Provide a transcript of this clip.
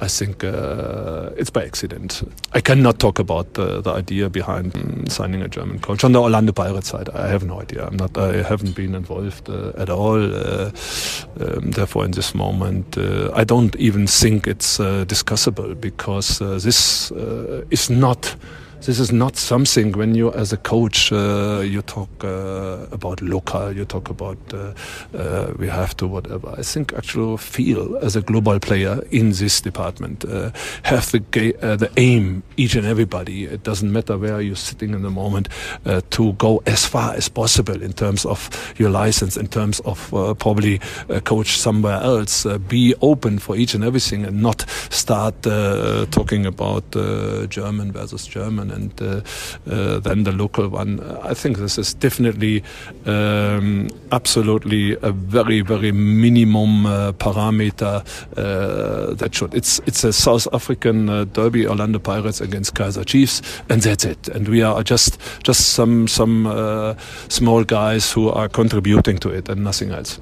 I think uh, it's by accident. I cannot talk about the, the idea behind um, signing a German coach on the Orlando Pirates side. I have no idea. I'm not. I haven't been involved uh, at all. Uh, um, therefore, in this moment, uh, I don't even think it's uh, discussable because uh, this is not this is not something when you as a coach uh, you talk uh, about local you talk about uh, uh we have to whatever. I think actually feel as a global player in this department uh, have the uh, the aim each and everybody. It doesn't matter where you're sitting in the moment to go as far as possible in terms of your license in terms of probably coach somewhere else. Be open for each and everything and not start talking about german versus german and uh, uh, then the local one. I think this is definitely um, absolutely a very very minimum uh, parameter that should. It's it's a South African derby, Orlando Pirates against Kaizer Chiefs, and that's it. And we are just just some some small guys who are contributing to it and nothing else.